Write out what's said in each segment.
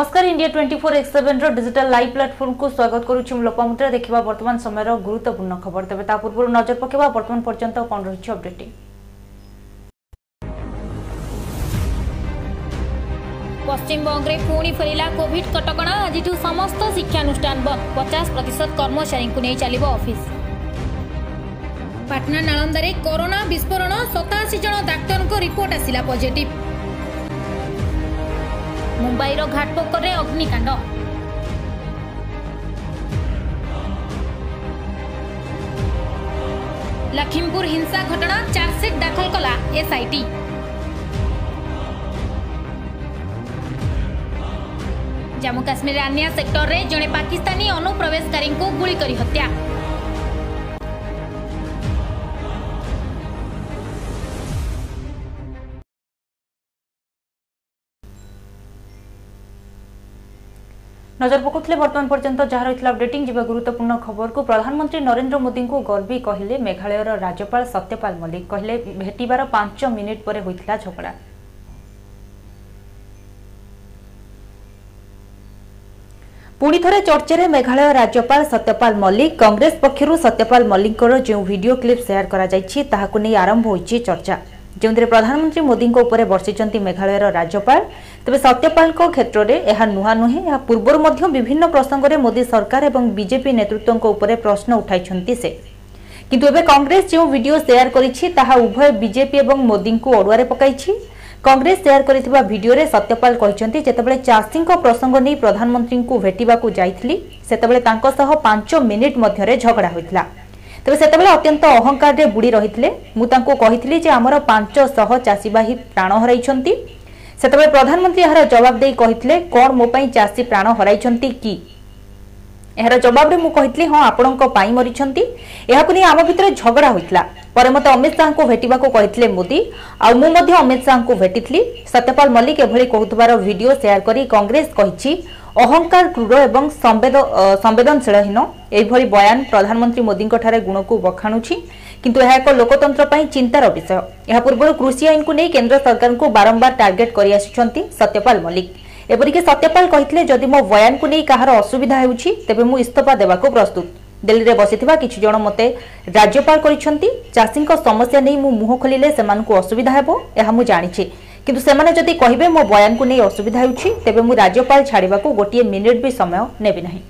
নমস্কার India twenty four x seven digital live প্ল্যাটফর্মকু স্বাগত করুছি মু লোপামুদ্রা দেখিবা বর্তমান সময়র গুরুত্বপূর্ণ খবর তবে তা পূর্বরু নজর পকাইবা বর্তমান পর্যন্ত কোন রয়েছে অপডেটিং পশ্চিমবঙ্গে পুনি ফেরা কোভিড কটকা আজ সমস্ত শিক্ষানুষ্ঠান বন্ধ পচাশ প্রত কর্মচারী চালিব অফিস পাটনা নালন্দার করোনা বিস্ফোরণ সতাশি জন ডাক্তার রিপোর্ট আসা পজিটিভ মুম্বাইর ঘাটপোকরে অগ্নিকাণ্ড লখিমপুর হিংসা ঘটনা চার্জসিট দাখল কলা এসআইটি জম্মু কাশ্মীর আনিয়া সেক্টরের জনে পাকিস্তানী অনুপ্রবেশকারী গুড়ি করে হত্যা নজর পকাউলে বর্তমান পর্যন্ত যা রয়েছে অপডেটিং যা গুরুত্বপূর্ণ খবরক প্রধানমন্ত্রী নরেন্দ্র মোদী গর্বি কহিলে মেঘালয়র রাজ্যপাল সত্যপাল মল্লিক কহিলে ভেটবার পাঁচ মিনিট পরে হয়েছিল ঝগড়া ପୁଣି ଥରେ ଚର୍ଚ୍ଚାରେ ମେଘାଳୟ ରାଜ୍ୟପାଳ ସତ୍ୟପାଲ ମଲ୍ଲିକ କଂଗ୍ରେସ ପକ୍ଷରୁ ସତ୍ୟପାଲ ମଲ୍ଲିକଙ୍କର ଯେଉଁ ଭିଡିଓ କ୍ଲିପ୍ ସେୟାର କରାଯାଇଛି ତାହାକୁ ନେଇ ଆରମ୍ଭ ହୋଇଛି ଚର୍ଚ୍ଚା ଯେଉଁଥିରେ ପ୍ରଧାନମନ୍ତ୍ରୀ ମୋଦିଙ୍କ ଉପରେ ବର୍ଷିଛନ୍ତି ମେଘାଳୟର ରାଜ୍ୟପାଳ ତେବେ ସତ୍ୟପାଳଙ୍କ କ୍ଷେତ୍ରରେ ଏହା ନୂଆ ନୁହେଁ ଏହା ପୂର୍ବରୁ ମଧ୍ୟ ବିଭିନ୍ନ ପ୍ରସଙ୍ଗରେ ମୋଦି ସରକାର ଏବଂ ବିଜେପି ନେତୃତ୍ୱଙ୍କ ଉପରେ ପ୍ରଶ୍ନ ଉଠାଇଛନ୍ତି ସେ କିନ୍ତୁ ଏବେ କଂଗ୍ରେସ ଯେଉଁ ଭିଡିଓ ସେୟାର କରିଛି ତାହା ଉଭୟ ବିଜେପି ଏବଂ ମୋଦିଙ୍କୁ ଅଡ଼ୁଆରେ ପକାଇଛି କଂଗ୍ରେସ ସେୟାର କରିଥିବା ଭିଡିଓରେ ସତ୍ୟପାଲ କହିଛନ୍ତି ଯେତେବେଳେ ଚାଷୀଙ୍କ ପ୍ରସଙ୍ଗ ନେଇ ପ୍ରଧାନମନ୍ତ୍ରୀଙ୍କୁ ଭେଟିବାକୁ ଯାଇଥିଲି ସେତେବେଳେ ତାଙ୍କ ସହ ପାଞ୍ଚ ମିନିଟ୍ ମଧ୍ୟରେ ଝଗଡ଼ା ହୋଇଥିଲା ତେବେ ସେତେବେଳେ ଅତ୍ୟନ୍ତ ଅହଙ୍କାରରେ ବୁଡ଼ି ରହିଥିଲେ ମୁଁ ତାଙ୍କୁ କହିଥିଲି ଯେ ଆମର ପାଞ୍ଚଶହ ଚାଷୀବାହୀ ପ୍ରାଣ ହରାଇଛନ୍ତି ସେତେବେଳେ ପ୍ରଧାନମନ୍ତ୍ରୀ ଏହାର ଜବାବ ଦେଇ କହିଥିଲେ କ'ଣ ମୋ ପାଇଁ ଚାଷୀ ପ୍ରାଣ ହରାଇଛନ୍ତି କି ଏହାର ଜବାବରେ ମୁଁ କହିଥିଲି ହଁ ଆପଣଙ୍କ ପାଇଁ ମରିଛନ୍ତି ଏହାକୁ ନେଇ ଆମ ଭିତରେ ଝଗଡ଼ା ହୋଇଥିଲା ପରେ ମୋତେ ଅମିତ ଶାହାଙ୍କୁ ଭେଟିବାକୁ କହିଥିଲେ ମୋଦି ଆଉ ମୁଁ ମଧ୍ୟ ଅମିତ ଶାହାଙ୍କୁ ଭେଟିଥିଲି ସତ୍ୟପାଲ ମଲ୍ଲିକ ଏଭଳି କହୁଥିବାର ଭିଡ଼ିଓ ସେୟାର କରି କଂଗ୍ରେସ କହିଛି অহংকার ক্রূর এবং সংবেদনশীলহীন এইভাবে বয়ান প্রধানমন্ত্রী মোদীঙ্ঠার গুণকু বখাণুছি কিন্তু এক লোকতন্ত্র চিন্তার বিষয় এর পূর্ব কৃষি আইনকু নিয়ে কেন্দ্র সরকার বারম্বার টার্গেট করে আসুচার সত্যপাল মল্লিক এপরিকি সত্যপাল কে যদি মো বয়ানকু নিয়ে কাহার অসুবিধা হচ্ছে তেমনি মু ইস্তফা দেওয়া প্রস্তুত দিল্লীরে বসিথিবা কিছু জন মতে রাজ্যপাল করেছেন চাষীঙ্ সমস্যা নিয়ে মু মুহ খোলিলে সেমানকু অসুবিধা হব এহা মু জানিছি କିନ୍ତୁ ସେମାନେ ଯଦି କହିବେ ମୋ ବୟାନକୁ ନେଇ ଅସୁବିଧା ହେଉଛି ତେବେ ମୁଁ ରାଜ୍ୟପାଳ ଛାଡ଼ିବାକୁ ଗୋଟିଏ ମିନିଟ୍ ବି ସମୟ ନେବି ନାହିଁ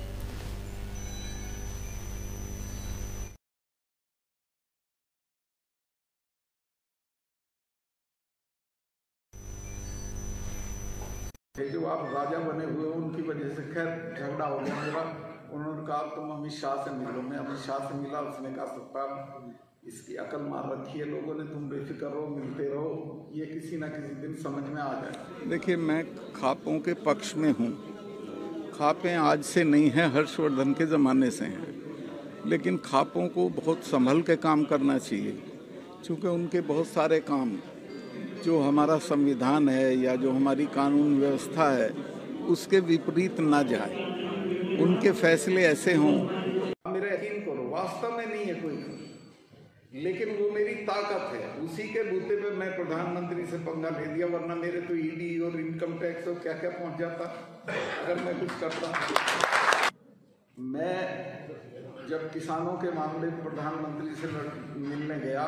जो आप राजा बने हुए हो उनकी वजह से खैर झगड़ा हो गया मेरा उन्होंने कहा तुम अमित शाह से मिलो मैं अमित शाह से मिला उसने कहा सत्ता इसकी अकल मार रखी है लोगों ने तुम बेफिक्र रहो मिलते रहो ये किसी ना किसी दिन समझ में आ जाए देखिए मैं खापों के पक्ष में हूँ खापें आज से नहीं हैं हर्षवर्धन के ज़माने से हैं लेकिन खापों को बहुत संभल के काम करना चाहिए क्योंकि उनके बहुत सारे काम जो हमारा संविधान है या जो हमारी कानून व्यवस्था है उसके विपरीत ना जाए उनके फैसले ऐसे हों लेकिन वो मेरी ताकत है उसी के बूते पे मैं प्रधानमंत्री से पंगा ले दिया वरना मेरे तो ईडी e और इनकम टैक्स और क्या क्या पहुंच जाता अगर मैं कुछ करता मैं जब किसानों के मामले प्रधानमंत्री से मिलने गया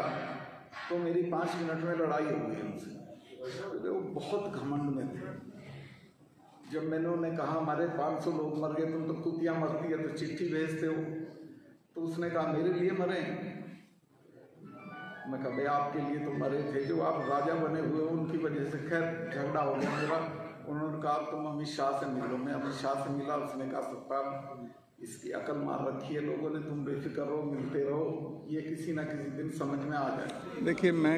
तो मेरी पाँच मिनट में लड़ाई हो गई उनसे क्योंकि वो बहुत घमंड में थे जब मैंने उन्हें कहा हमारे 500 लोग मर गए तुम तो कुतियाँ मरती है तो चिट्ठी भेजते हो तो उसने कहा मेरे लिए मरे मैं कहा भाई आपके लिए तो मरे थे जो आप राजा बने हुए हो उनकी वजह से खैर झगड़ा हो गया मेरा उन्होंने कहा तुम अमित शाह से मिलो मैं अमित शाह से मिला उसने कहा सत्ता इसकी अकल मार रखी है लोगों ने तुम बेफिक्र रहो मिलते रहो ये किसी ना किसी दिन समझ में आ जाए देखिए मैं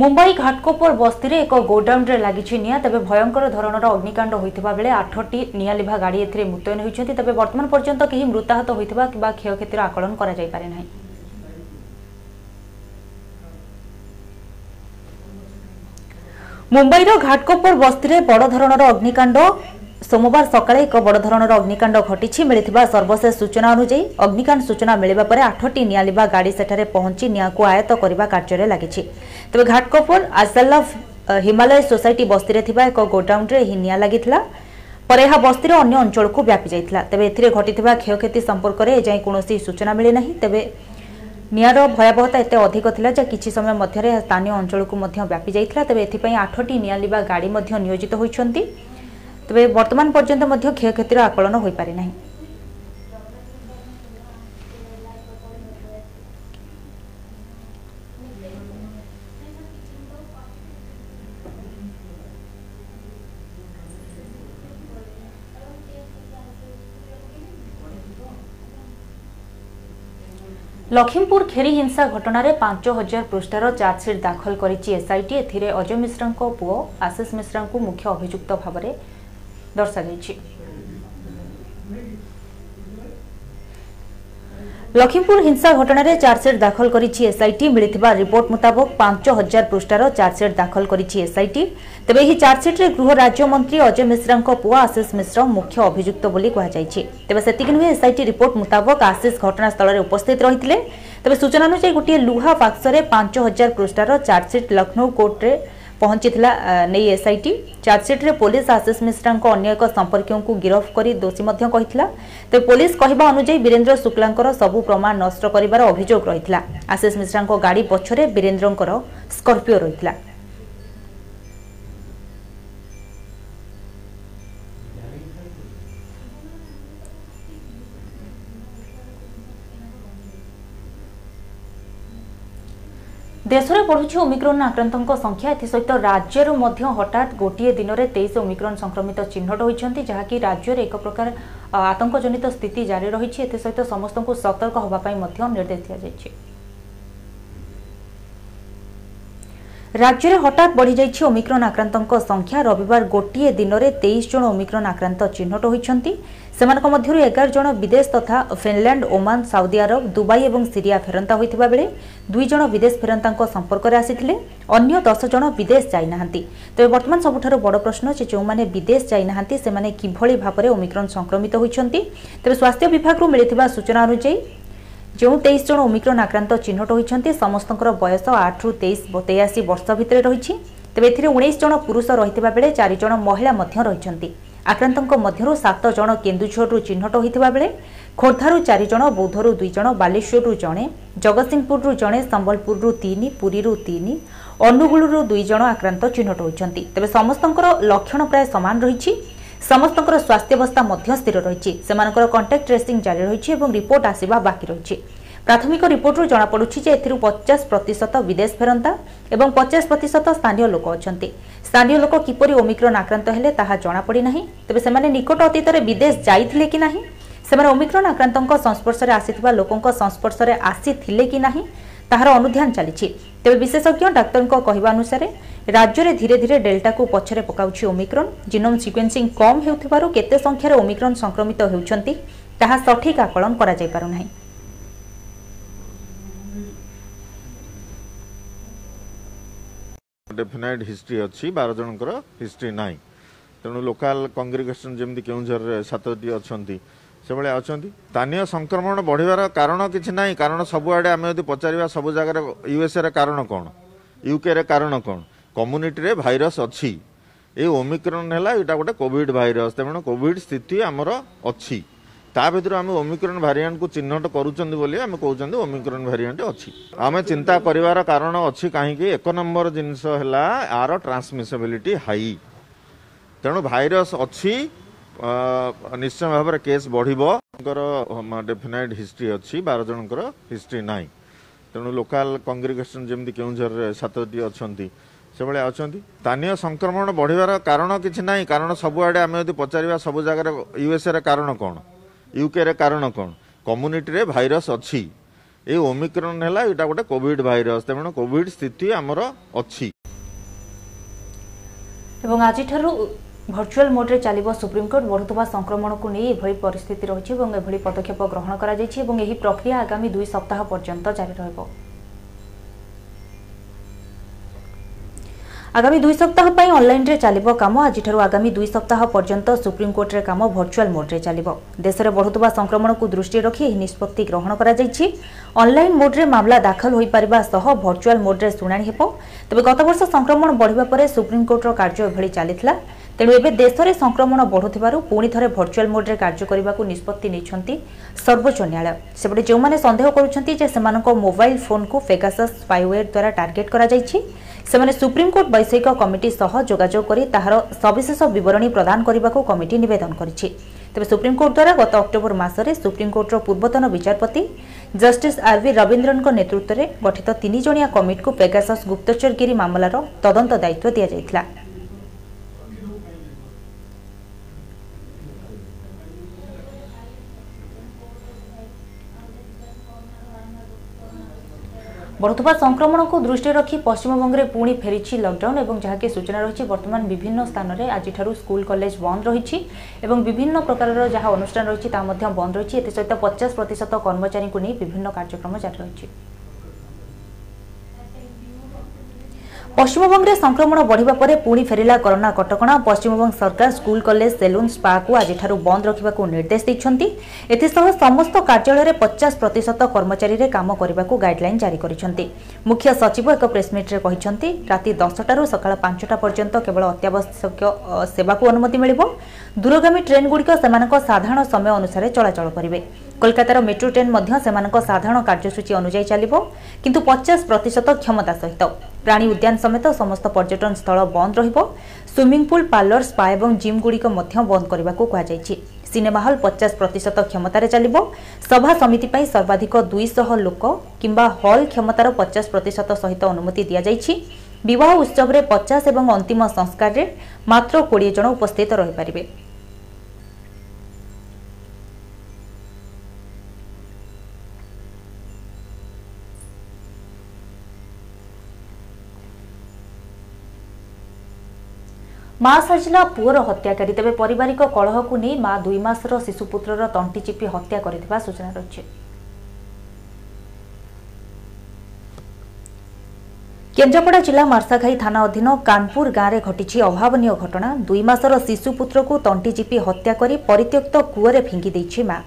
ମୁମ୍ବାଇ ଘାଟକୋପର ବସ୍ତିରେ ଏକ ଗୋଡାଉନରେ ଲାଗିଛି ନିଆଁ ତେବେ ଭୟଙ୍କର ଧରଣର ଅଗ୍ନିକାଣ୍ଡ ହୋଇଥିବା ବେଳେ ଆଠଟି ନିଆଁଲିଭା ଗାଡ଼ି ଏଥିରେ ମୁତୟନ ହୋଇଛନ୍ତି ତେବେ ବର୍ତ୍ତମାନ ପର୍ଯ୍ୟନ୍ତ କେହି ମୃତାହତ ହୋଇଥିବା କିମ୍ବା କ୍ଷୟକ୍ଷତିର ଆକଳନ କରାଯାଇପାରି ନାହିଁ ମୁମ୍ବାଇର ଘାଟକୋପର ବସ୍ତିରେ ବଡ଼ ଧରଣର ଅଗ୍ନିକାଣ୍ଡ সোমবার সকালে এক বড় ধরনের অগ্নিকাণ্ড ঘটিছে মিলিথিবা সর্বশেষ সূচনা অনুযায়ী অগ্নিকাণ্ড সূচনা মিলিবা পরে আঠটি নিয়ালিবা গাড়ি সেঠারে পৌঁছি নিয়াঁকু আয়ত্ত করা কার্যরে লাগিছে তবে ঘাটকপুর আজাল্লাফ হিমালয় সোসাইটি বস্তিরে থিবা এক গোডাউনরে এই নিয়াঁ লাগিলা পরে ଏହା ବସ୍ତିର ଅନ୍ୟ ଅଞ୍ଚଳକୁ ବ୍ୟାପି ଯାଇଥିଲା ତେବେ ଏଥିରେ ଘଟିଥିବା କ୍ଷୟକ୍ଷତି ସମ୍ପର୍କରେ ଏଯାଏଁ କୌଣସି ସୂଚନା ମିଳିନାହିଁ ତେବେ ନିଆଁର ଭୟାବହତା ଏତେ ଅଧିକ ଥିଲା ଯେ କିଛି ସମୟ ମଧ୍ୟରେ ଏହା ସ୍ଥାନୀୟ ଅଞ୍ଚଳକୁ ମଧ୍ୟ ବ୍ୟାପି ଯାଇଥିଲା ତେବେ ଏଥିପାଇଁ ଆଠଟି ନିଆଁ ଲିବା ଗାଡ଼ି ମଧ୍ୟ ନିୟୋଜିତ ହୋଇଛନ୍ତି ତେବେ ବର୍ତ୍ତମାନ ପର୍ଯ୍ୟନ୍ତ ମଧ୍ୟ କ୍ଷୟକ୍ଷତିର ଆକଳନ ହୋଇପାରିନାହିଁ ଲକ୍ଷ୍ମୀପୁର ଖେରି ହିଂସା ଘଟଣାରେ ପାଞ୍ଚ ହଜାର ପୃଷ୍ଠାର ଚାର୍ଜସିଟ୍ ଦାଖଲ କରିଛି ଏସ୍ଆଇଟି ଏଥିରେ ଅଜୟ ମିଶ୍ରଙ୍କ ପୁଅ ଆଶିଷ ମିଶ୍ରଙ୍କୁ ମୁଖ୍ୟ ଅଭିଯୁକ୍ତ ଭାବରେ ଦର୍ଶାଯାଇଛି লক্ষিমপুর হিংসা ঘটনার চার্জসিট দাখল করেছে এসআইটি মিলি রিপোর্ট মুতাবক পাঁচ হাজার পৃষ্ঠার চার্জসিট দাখল করেছে এসআইটি তবে এই চার্জসিট্রে গৃহ রাজ্যমন্ত্রী অজয় মিশ্রাঙ্ পু আশিষ মিশ্র মুখ্য অভিযুক্ত বলে কুহযাই তবে সেতিকি নুহে এসআইটি রিপোর্ট মুতাবক আশিষ ঘটনাস্থলের উপস্থিত রয়েছে তবে সূচনা অনুযায়ী গোটিয়ে লুহা বাক্সরে পাঁচ হাজার পৃষ্ঠার চার্জসিট লক্ষ্ণৌ কোর্টে ପହଞ୍ଚିଥିଲା ନେଇ ଏସ୍ଆଇଟି ଚାର୍ଜସିଟ୍ରେ ପୋଲିସ ଆଶିଷ ମିଶ୍ରାଙ୍କ ଅନ୍ୟ ଏକ ସମ୍ପର୍କୀୟଙ୍କୁ ଗିରଫ କରି ଦୋଷୀ ମଧ୍ୟ କହିଥିଲା ତେବେ ପୋଲିସ କହିବା ଅନୁଯାୟୀ ବୀରେନ୍ଦ୍ର ଶୁକ୍ଲାଙ୍କର ସବୁ ପ୍ରମାଣ ନଷ୍ଟ କରିବାର ଅଭିଯୋଗ ରହିଥିଲା ଆଶିଷ ମିଶ୍ରାଙ୍କ ଗାଡ଼ି ପଛରେ ବୀରେନ୍ଦ୍ରଙ୍କର ସ୍କର୍ପିଓ ରହିଥିଲା দেশে বড়ুছে ওমিক্রন আক্রান্তক সংখ্যা এসহিত রাজ্যর মধ্য হঠাৎ গোটিয়ে দিনের তেইশ ওমিক্রন সংক্রমিত চিহ্নট হয়েছেন যা কি রাজ্যের এক প্রকার আতঙ্কজনিত স্থিতি জারি রয়েছে এসহিত সমস্ত সতর্ক হওয়া নির্দেশ দিয়েছে রাজ্যের হঠাৎ বড়িযাইছে ওমিক্রন আক্রান্তক সংখ্যা রবিবার গোটিয়ে দিনরে তেইশ জন ওমিক্রন আক্রান্ত চিহ্নট হয়েছেন সেমানক মধ্যরু এগার জন বিদেশ তথা Finland Oman Saudi Arab Dubai এবং সিরিয়া ফেরন্তা হয়েছে বেড়ে দুই জন বিদেশ ফেরন্তাঙ্ক সম্পর্করে আসিলে অন্য দশ জন বিদেশ যাই না তবে বর্তমান সবুঠার বড় প্রশ্ন যে যে বিদেশ যাই না সে কিভাবে ভাবে ওমিক্রন সংক্রমিত হয়েছেন তবে স্বাস্থ্য বিভাগ মিলিথিবা সূচনা অনুযায়ী ଯେଉଁ ତେଇଶ ଜଣ ଓମିକ୍ରନ୍ ଆକ୍ରାନ୍ତ ଚିହ୍ନଟ ହୋଇଛନ୍ତି ସମସ୍ତଙ୍କର ବୟସ ଆଠରୁ ତେଇଶ ତେୟାଅଶୀ ବର୍ଷ ଭିତରେ ରହିଛି ତେବେ ଏଥିରେ ଉଣେଇଶ ଜଣ ପୁରୁଷ ରହିଥିବା ବେଳେ ଚାରି ଜଣ ମହିଳା ମଧ୍ୟ ରହିଛନ୍ତି ଆକ୍ରାନ୍ତଙ୍କ ମଧ୍ୟରୁ ସାତ ଜଣ କେନ୍ଦୁଝରରୁ ଚିହ୍ନଟ ହୋଇଥିବା ବେଳେ ଖୋର୍ଦ୍ଧାରୁ ଚାରି ଜଣ ବୌଦ୍ଧରୁ ଦୁଇ ଜଣ ବାଲେଶ୍ୱରରୁ ଜଣେ ଜଗତସିଂହପୁରରୁ ଜଣେ ସମ୍ବଲପୁରରୁ ତିନି ପୁରୀରୁ ତିନି ଅନୁଗୁଳରୁ ଦୁଇ ଜଣ ଆକ୍ରାନ୍ତ ଚିହ୍ନଟ ହୋଇଛନ୍ତି ତେବେ ସମସ୍ତଙ୍କର ଲକ୍ଷଣ ପ୍ରାୟ ସମାନ ରହିଛି ସମସ୍ତଙ୍କର ସ୍ୱାସ୍ଥ୍ୟାବସ୍ଥା ମଧ୍ୟ ସ୍ଥିର ରହିଛି ସେମାନଙ୍କର କଣ୍ଟାକ୍ଟ ଟ୍ରେସିଂ ଜାରି ରହିଛି ଏବଂ ରିପୋର୍ଟ ଆସିବା ବାକି ରହିଛି ପ୍ରାଥମିକ ରିପୋର୍ଟରୁ ଜଣାପଡ଼ୁଛି ଯେ ଏଥିରୁ ପଚାଶ ପ୍ରତିଶତ ବିଦେଶ ଫେରନ୍ତା ଏବଂ ପଚାଶ ପ୍ରତିଶତ ସ୍ଥାନୀୟ ଲୋକ ଅଛନ୍ତି ସ୍ଥାନୀୟ ଲୋକ କିପରି ଓମିକ୍ରନ୍ ଆକ୍ରାନ୍ତ ହେଲେ ତାହା ଜଣାପଡ଼ି ନାହିଁ ତେବେ ସେମାନେ ନିକଟ ଅତୀତରେ ବିଦେଶ ଯାଇଥିଲେ କି ନାହିଁ ସେମାନେ ଓମିକ୍ରନ୍ ଆକ୍ରାନ୍ତଙ୍କ ସଂସ୍ପର୍ଶରେ ଆସିଥିବା ଲୋକଙ୍କ ସଂସ୍ପର୍ଶରେ ଆସିଥିଲେ କି ନାହିଁ ତାହାର ଅନୁଧ୍ୟାନ ଚାଲିଛି ତେବେ ବିଶେଷଜ୍ଞ ଡାକ୍ତରଙ୍କ କହିବା ଅନୁସାରେ ରାଜ୍ୟରେ ଧୀରେ ଧୀରେ ଡେଲ୍ଟାକୁ ପଛରେ ପକାଉଛି ଓମିକ୍ରନ୍ ଜିନୋମ୍ ସିକ୍ୱେନ୍ସିଂ କମ୍ ହେଉଥିବାରୁ କେତେ ସଂଖ୍ୟାରେ ଓମିକ୍ରନ୍ ସଂକ୍ରମିତ ହେଉଛନ୍ତି ତାହା ସଠିକ୍ ଆକଳନ କରାଯାଇପାରୁନାହିଁ ଡେଫିନାଇଟ୍ ହିଷ୍ଟ୍ରି ଅଛି ବାର ଜଣଙ୍କର ହିଷ୍ଟ୍ରି ନାହିଁ ତେଣୁ ଲୋକାଲ କଂଗ୍ରିଗେସନ୍ ଯେମିତି କେଉଁଝରରେ ସାତଟି ଅଛନ୍ତି ସେଭଳିଆ ଅଛନ୍ତି ସ୍ଥାନୀୟ ସଂକ୍ରମଣ ବଢ଼ିବାର କାରଣ କିଛି ନାହିଁ କାରଣ ସବୁଆଡ଼େ ଆମେ ଯଦି ପଚାରିବା ସବୁ ଜାଗାରେ ୟୁଏସ୍ଏରେ କାରଣ କ'ଣ ୟୁକେରେ କାରଣ କ'ଣ କମ୍ୟୁନିଟିରେ ଭାଇରସ୍ ଅଛି ଏ ଓମିକ୍ରନ୍ ହେଲା ଏଇଟା ଗୋଟେ କୋଭିଡ଼ ଭାଇରସ୍ ତେଣୁ କୋଭିଡ଼ ସ୍ଥିତି ଆମର ଅଛି ତା ଭିତରୁ ଆମେ ଓମିକ୍ରନ୍ ଭାରିଆଣ୍ଟକୁ ଚିହ୍ନଟ କରୁଛନ୍ତି ବୋଲି ଆମେ କହୁଛନ୍ତି ଓମିକ୍ରନ୍ ଭାରିଆଣ୍ଟ ଅଛି ଆମେ ଚିନ୍ତା କରିବାର କାରଣ ଅଛି କାହିଁକି ଏକ ନମ୍ବର ଜିନିଷ ହେଲା ଆର ଟ୍ରାନ୍ସମିସିବିଲିଟି ହାଇ ତେଣୁ ଭାଇରସ୍ ଅଛି ନିଶ୍ଚୟ ଭାବରେ କେସ୍ ବଢ଼ିବ ଡେଫିନାଇଟ୍ ହିଷ୍ଟ୍ରି ଅଛି ବାର ଜଣଙ୍କର ହିଷ୍ଟ୍ରି ନାହିଁ ତେଣୁ ଲୋକାଲ କଂଗ୍ରିଗେସନ ଯେମିତି କେଉଁଝରରେ ସାତଟି ଅଛନ୍ତି ସେଭଳିଆ ଅଛନ୍ତି ସ୍ଥାନୀୟ ସଂକ୍ରମଣ ବଢ଼ିବାର କାରଣ କିଛି ନାହିଁ କାରଣ ସବୁଆଡ଼େ ଆମେ ଯଦି ପଚାରିବା ସବୁ ଜାଗାରେ ୟୁଏସ୍ଏରେ କାରଣ କ'ଣ ୟୁକେରେ କାରଣ କ'ଣ କମ୍ୟୁନିଟିରେ ଭାଇରସ୍ ଅଛି ଏ ଓମିକ୍ରନ୍ ହେଲା ଏଇଟା ଗୋଟେ କୋଭିଡ୍ ଭାଇରସ୍ ତେଣୁ କୋଭିଡ୍ ସ୍ଥିତି ଆମର ଅଛି ଏବଂ ଆଜିଠାରୁ ভর্চুয়াল মোডে চালিব সুপ্রিমকোর্ট বঢ়ুবা সংক্রমণ নিয়ে এভাবে পরিস্থিতি রয়েছে এবং এভাবে পদক্ষেপ গ্রহণ করা যাই এবং এই প্রক্রিয়া আগামী দুই সপ্তাহ পর্যন্ত জারি রহব আগামী দুই সপ্তাহ পাই অনলাইনরে চালিব কাম আজিঠার আগামী দুই সপ্তাহ পর্যন্ত সুপ্রিমকোর্টের কাম ভর্চুয়াল মোড্রে চালিব দেশের বঢ়ুবা সংক্রমণকু দৃষ্টি রাখি এই নিষ্পত্তি গ্রহণ করা যাইছি অনলাইন মোড্রে মামলা দাখল হইপারিবা সহ ভর্চুয়াল মোড্রে শুনানি ହେବ ତେବେ ଗତବର୍ଷ ସଂକ୍ରମଣ ବଢ଼ିବା ପରେ ସୁପ୍ରିମକୋର୍ଟର କାର୍ଯ୍ୟ ଏଭଳି ଚାଲିଥିଲା ତେଣୁ ଏବେ ଦେଶରେ ସଂକ୍ରମଣ ବଢ଼ୁଥିବାରୁ ପୁଣି ଥରେ ଭର୍ଚୁଆଲ୍ ମୋଡ୍ରେ କାର୍ଯ୍ୟ କରିବାକୁ ନିଷ୍ପତ୍ତି ନେଇଛନ୍ତି ସର୍ବୋଚ୍ଚ ନ୍ୟାୟାଳୟ ସେପଟେ ଯେଉଁମାନେ ସନ୍ଦେହ କରୁଛନ୍ତି ଯେ ସେମାନଙ୍କ ମୋବାଇଲ ଫୋନ୍କୁ ଫେଗାସସ୍ ସ୍ପାଇୱେର୍ ଦ୍ୱାରା ଟାର୍ଗେଟ୍ କରାଯାଇଛି ସେମାନେ ସୁପ୍ରିମକୋର୍ଟ ବୈଷୟିକ କମିଟି ସହ ଯୋଗାଯୋଗ କରି ତାହାର ସବିଶେଷ ବିବରଣୀ ପ୍ରଦାନ କରିବାକୁ କମିଟି ନିବେଦନ କରିଛି ତେବେ ସୁପ୍ରିମକୋର୍ଟ ଦ୍ୱାରା ଗତ ଅକ୍ଟୋବର ମାସରେ ସୁପ୍ରିମକୋର୍ଟର ପୂର୍ବତନ ବିଚାରପତି ଜଷ୍ଟିସ୍ ଆର୍ ଭି ରବୀନ୍ଦ୍ରନଙ୍କ ନେତୃତ୍ୱରେ ଗଠିତ ତିନିଜଣିଆ କମିଟିକୁ ପେଗାସସ୍ ଗୁପ୍ତଚରଗିରି ମାମଲାର ତଦନ୍ତ ଦାୟିତ୍ୱ ଦିଆଯାଇଥିଲା বর্তমান সংক্রমণকে দৃষ্টি রাখি পশ্চিমবঙ্গে পুঁ ফেছে লকডাউন এবং যা সূচনা রয়েছে বর্তমান বিভিন্ন স্থানের আজিঠার স্কুল কলেজ বন্ধ রয়েছে এবং বিভিন্ন প্রকারের যা অনুষ্ঠান রয়েছে তা বন্ধ রয়েছে এতে সহ পচাশ প্রতিশত কর্মচারী নিয়ে বিভিন্ন কার্যক্রম জারি রয়েছে পশ্চিমবঙ্গে সংক্রমণ বড়া পরে পুঁ ফেরা করোনা কটকা পশ্চিমবঙ্গ সরকার স্কুল কলেজ সেলুন স্পাকু আজিঠার বন্ধ রাখা নির্দেশ দিয়েছেন এসহ সমস্ত কার্যালয়ের পচাশ প্রত কর্মচারী কাম করা গাইডলাইন জারি করেছেন মুখ্য সচিব এক প্রেসমিটে কিন্তু রাতে দশটার সকাল পাঁচটা পর্যন্ত কেবল অত্যাবশ্যক সেবা অনুমতি মিলব দূরগামী ট্রেনগুড়ি সে সাধারণ সময় অনুসারে চলাচল করবে কলকাতার মেট্রো ট্রেন মধ্য সেমানক সাধারণ কার্যসূচী অনুযায়ী চালিব কিন্তু পচাশ প্রতিশত ক্ষমতা সহিত প্রাণী উদ্যান সমেত সমস্ত পর্যটন স্থল বন্ধ রহব সুইমিং পুল পার্লর স্পা এবং জিমগুড়িক মধ্য বন্ধ করা কুযাই সিনেমা হল পচাশ প্রতিশত ক্ষমতার চালিব সভা সমিতি পাই সর্বাধিক দুইশহ লোক কিংবা হল ক্ষমতার পচাশ প্রতিশত সহিত অনুমতি দিয়াযাই বিবাহ উৎসবের পচাশ এবং অন্তিম সংস্কারের মাত্র কোড়িয়ে জন উপস্থিত রহিপারে ମା ସାଜିଲା ପୁଅର ହତ୍ୟାକାରୀ ତେବେ ପାରିବାରିକ କଳହକୁ ନେଇ ମା ଦୁଇ ମାସର ଶିଶୁପୁତ୍ରର ତଣ୍ଟି ଚିପି ହତ୍ୟା କରିଥିବା ସୂଚନା ରହିଛି କେନ୍ଦ୍ରାପଡ଼ା ଜିଲ୍ଲା ମାର୍ଶାଘାଇ ଥାନା ଅଧୀନ କାନପୁର ଗାଁରେ ଘଟିଛି ଅଭାବନୀୟ ଘଟଣା ଦୁଇ ମାସର ଶିଶୁପୁତ୍ରକୁ ତଣ୍ଟି ଚିପି ହତ୍ୟା କରି ପରିତ୍ୟକ୍ତ କୂଅରେ ଫିଙ୍ଗି ଦେଇଛି ମା'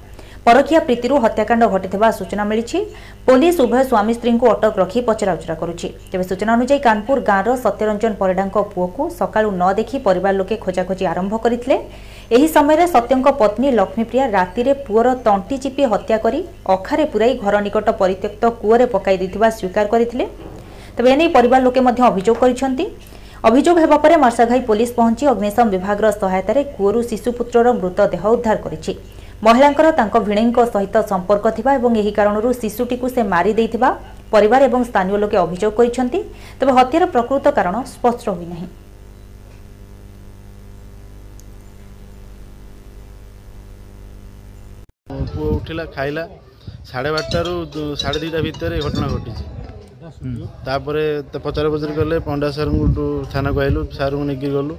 পরকীয়া প্রীতির হত্যাকাণ্ড ঘটি সূচনা মিছে পুলিশ উভয় স্বামী স্ত্রী অটক রক্ষি পচরাউচরা করুছি তবে সূচনা অনুযায়ী কানপুর গাঁর সত্যরঞ্জন ପରିଡା ପୁଅକୁ ସକାଳୁ ନ ଦେଖି ପରିବାର ଲୋକେ ଖୋଜାଖୋଜି ଆରମ୍ଭ କରିଥିଲେ ଏହି ସମୟରେ ସତ୍ୟଙ୍କ ପତ୍ନୀ ଲକ୍ଷ୍ମୀପ୍ରିୟା ରାତିରେ ପୁଅର ତଣ୍ଟି ଚିପି ହତ୍ୟା କରି ଅଖାରେ ପୂରାଇ ଘର ନିକଟ ପରିତ୍ୟକ୍ତ କୂଅରେ ପକାଇ ଦେଇଥିବା ସ୍ୱୀକାର କରିଥିଲେ ତେବେ ଏନେଇ ପରିବାର ଲୋକେ ମଧ୍ୟ ଅଭିଯୋଗ କରିଛନ୍ତି ଅଭିଯୋଗ ହେବା ପରେ ମାର୍ଶାଘାଇ ପୋଲିସ ପହଞ୍ଚି ଅଗ୍ନିଶମ ବିଭାଗର ସହାୟତାରେ କୂଅରୁ ଶିଶୁପୁତ୍ରର ମୃତଦେହ ଉଦ୍ଧାର କରିଛି ମହିଳାଙ୍କର ତାଙ୍କ ଭିଣେଇଙ୍କ ସହିତ ସମ୍ପର୍କ ଥିବା ଏବଂ ଏହି କାରଣରୁ ଶିଶୁଟିକୁ ସେ ମାରିଦେଇଥିବା ପରିବାର ଏବଂ ସ୍ଥାନୀୟ ଲୋକେ ଅଭିଯୋଗ କରିଛନ୍ତି ତେବେ ହତ୍ୟାର ପ୍ରକୃତ କାରଣ ସ୍ପଷ୍ଟ ହୋଇନାହିଁ ପୁଅ ଉଠିଲା ଖାଇଲା ସାଢ଼େ ବାରଟାରୁ ସାଢ଼େ ଦୁଇଟା ଭିତରେ ଘଟଣା ଘଟିଛି ତାପରେ ପଚରା ପଚରି କଲେ ପଣ୍ଡା ସାର୍ଙ୍କୁ ଥାନାକୁ ଆଇଲୁ ସାର୍ଙ୍କୁ ନେଇକି ଗଲୁ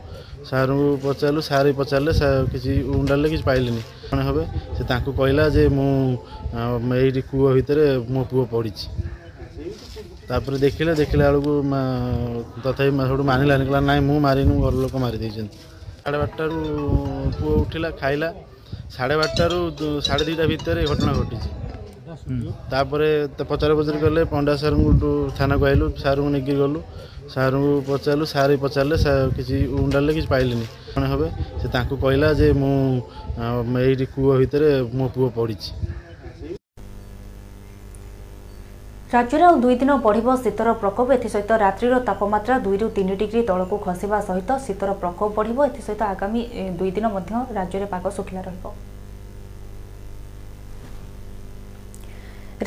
ସାର୍ଙ୍କୁ ପଚାରିଲୁ ସାର୍ ବି ପଚାରିଲେ କିଛି ଉଣ୍ଡାଳିଲେ କିଛି ପାଇଲେନି କଣ ହେବେ ସେ ତାଙ୍କୁ କହିଲା ଯେ ମୁଁ ଏଇଠି କୂଅ ଭିତରେ ମୋ ପୁଅ ପଡ଼ିଛି ତାପରେ ଦେଖିଲେ ଦେଖିଲା ବେଳକୁ ତଥାପି ସେଠୁ ମାନିଲାନି କହିଲା ନାଇଁ ମୁଁ ମାରିନି ଘର ଲୋକ ମାରିଦେଇଛନ୍ତି ସାଢ଼େ ବାରଟାରୁ ପୁଅ ଉଠିଲା ଖାଇଲା ସାଢ଼େ ବାରଟାରୁ ସାଢ଼େ ଦୁଇଟା ଭିତରେ ଘଟଣା ଘଟିଛି ତାପରେ ପଚରା ପଚାରି ଗଲେ ପଣ୍ଡା ସାର୍ଙ୍କୁ ଥାନାକୁ ଆଇଲୁ ସାର୍ଙ୍କୁ ନେଇକି ଗଲୁ ସାର୍ଙ୍କୁ ପଚାରିଲୁ ସାର୍ ପଚାରିଲେ କିଛି ଉଣ୍ଡାଲେ କିଛି ପାଇଲେନି କ'ଣ ହେବେ ସେ ତାଙ୍କୁ କହିଲା ଯେ ମୁଁ ଏଇଠି କୂଅ ଭିତରେ ମୋ ପୁଅ ପଡ଼ିଛି ରାଜ୍ୟରେ ଆଉ ଦୁଇ ଦିନ ବଢ଼ିବ ଶୀତର ପ୍ରକୋପ ଏଥିସହିତ ରାତ୍ରିର ତାପମାତ୍ରା ଦୁଇରୁ ତିନି ଡିଗ୍ରୀ ତଳକୁ ଖସିବା ସହିତ ଶୀତର ପ୍ରକୋପ ବଢ଼ିବ ଏଥିସହିତ ଆଗାମୀ ଦୁଇ ଦିନ ମଧ୍ୟ ରାଜ୍ୟରେ ପାଗ ଶୁଖିଲା ରହିବ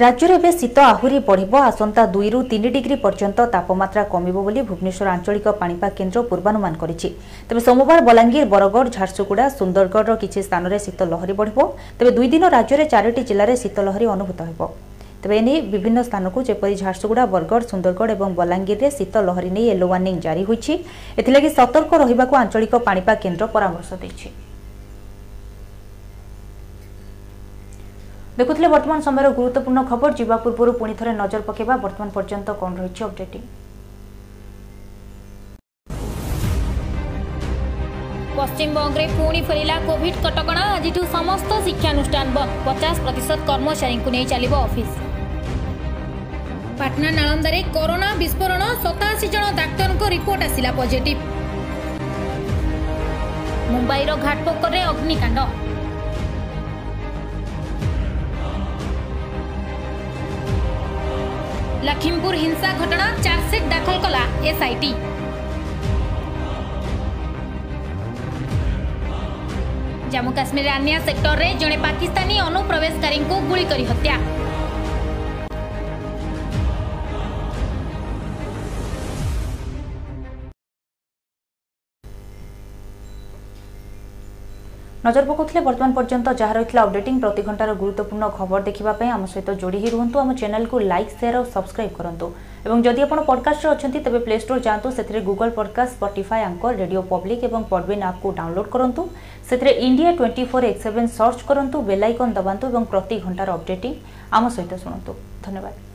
রাজ্যের এবে শীত আহুরি বড়ব আসন্তা দুই রু তিন ডিগ্রি পর্যন্ত তাপমাত্রা কমিব বলে ভুবনেশ্বর আঞ্চলিক পাণিপাগ কেন্দ্র পূর্বানুমান করেছে তবে সোমবার বলাঙ্গীর বরগড় ঝারসুগুড়া সুন্দরগড়র কিছু স্থানের শীত লহরি বড়ব তবে দুই দিন রাজ্যের চারোটি জেলার শীত লহরি অনুভূত হব তবে এনে বিভিন্ন স্থানক যেপরি ঝারসুগুড়া বরগড় সুন্দরগড় এবং বলাঙ্গীরে শীত লহরি নিয়ে ইয়েলো ওয়ার্নিং জারি হয়েছে এথিলাগি সতর্ক রহবা আঞ্চলিক পাণিপাগ কেন্দ্র পরামর্শ দিয়েছে ଦେଖୁଥିଲେ ବର୍ତ୍ତମାନ ସମୟର ଗୁରୁତ୍ୱପୂର୍ଣ୍ଣ ଖବର ଯିବା ପୂର୍ବରୁ ପୁଣି ଥରେ ନଜର ପକାଇବା ବର୍ତ୍ତମାନ ପର୍ଯ୍ୟନ୍ତ କ'ଣ ରହିଛି ଅପଡେଟିଂ ପଶ୍ଚିମବଙ୍ଗରେ ପୁଣି ଫେରିଲା କୋଭିଡ କଟକଣା ଆଜିଠୁ ସମସ୍ତ ଶିକ୍ଷାନୁଷ୍ଠାନ ବନ୍ଦ ପଚାଶ ପ୍ରତିଶତ କର୍ମଚାରୀଙ୍କୁ ନେଇ ଚାଲିବ ଅଫିସ ପାଟନା ନାଳନ୍ଦାରେ କରୋନା ବିସ୍ଫୋରଣ ସତାଅଶୀ ଜଣ ଡାକ୍ତରଙ୍କ ରିପୋର୍ଟ ଆସିଲା ପଜିଟିଭ ମୁମ୍ବାଇର ଘାଟପୋକରରେ ଅଗ୍ନିକାଣ୍ଡ লখিমপুর হিংসা ঘটনা চার্জশিট দাখল কলা এসআইটি জম্মু কাশ্মীর আনিয়া সেক্টরের জনে পাকিস্তানী অনুপ্রবেশকারী গুলি করে হত্যা নজর পকাউলে বর্তমান পর্যন্ত যা রয়েছে অপডেটিং প্রতি ঘণ্টার গুরুত্বপূর্ণ খবর দেখা আম সহ যোড়ি হই রুহতু আমার চ্যানেল লাইক সেয়ার ও সবসক্রাইব করতু এবং যদি আপনার পডকাস্টরে অনেক তবে প্লে স্টোর যাতে সে Google podcast Spotify anchor radio public এবং পডবিন আপকু ডাউনলোড করতু সে India twenty four X seven search করতু bell icon দবাতু এবং প্রতি ঘণ্টার অপডেটিং আম সহ শুণতু ধন্যবাদ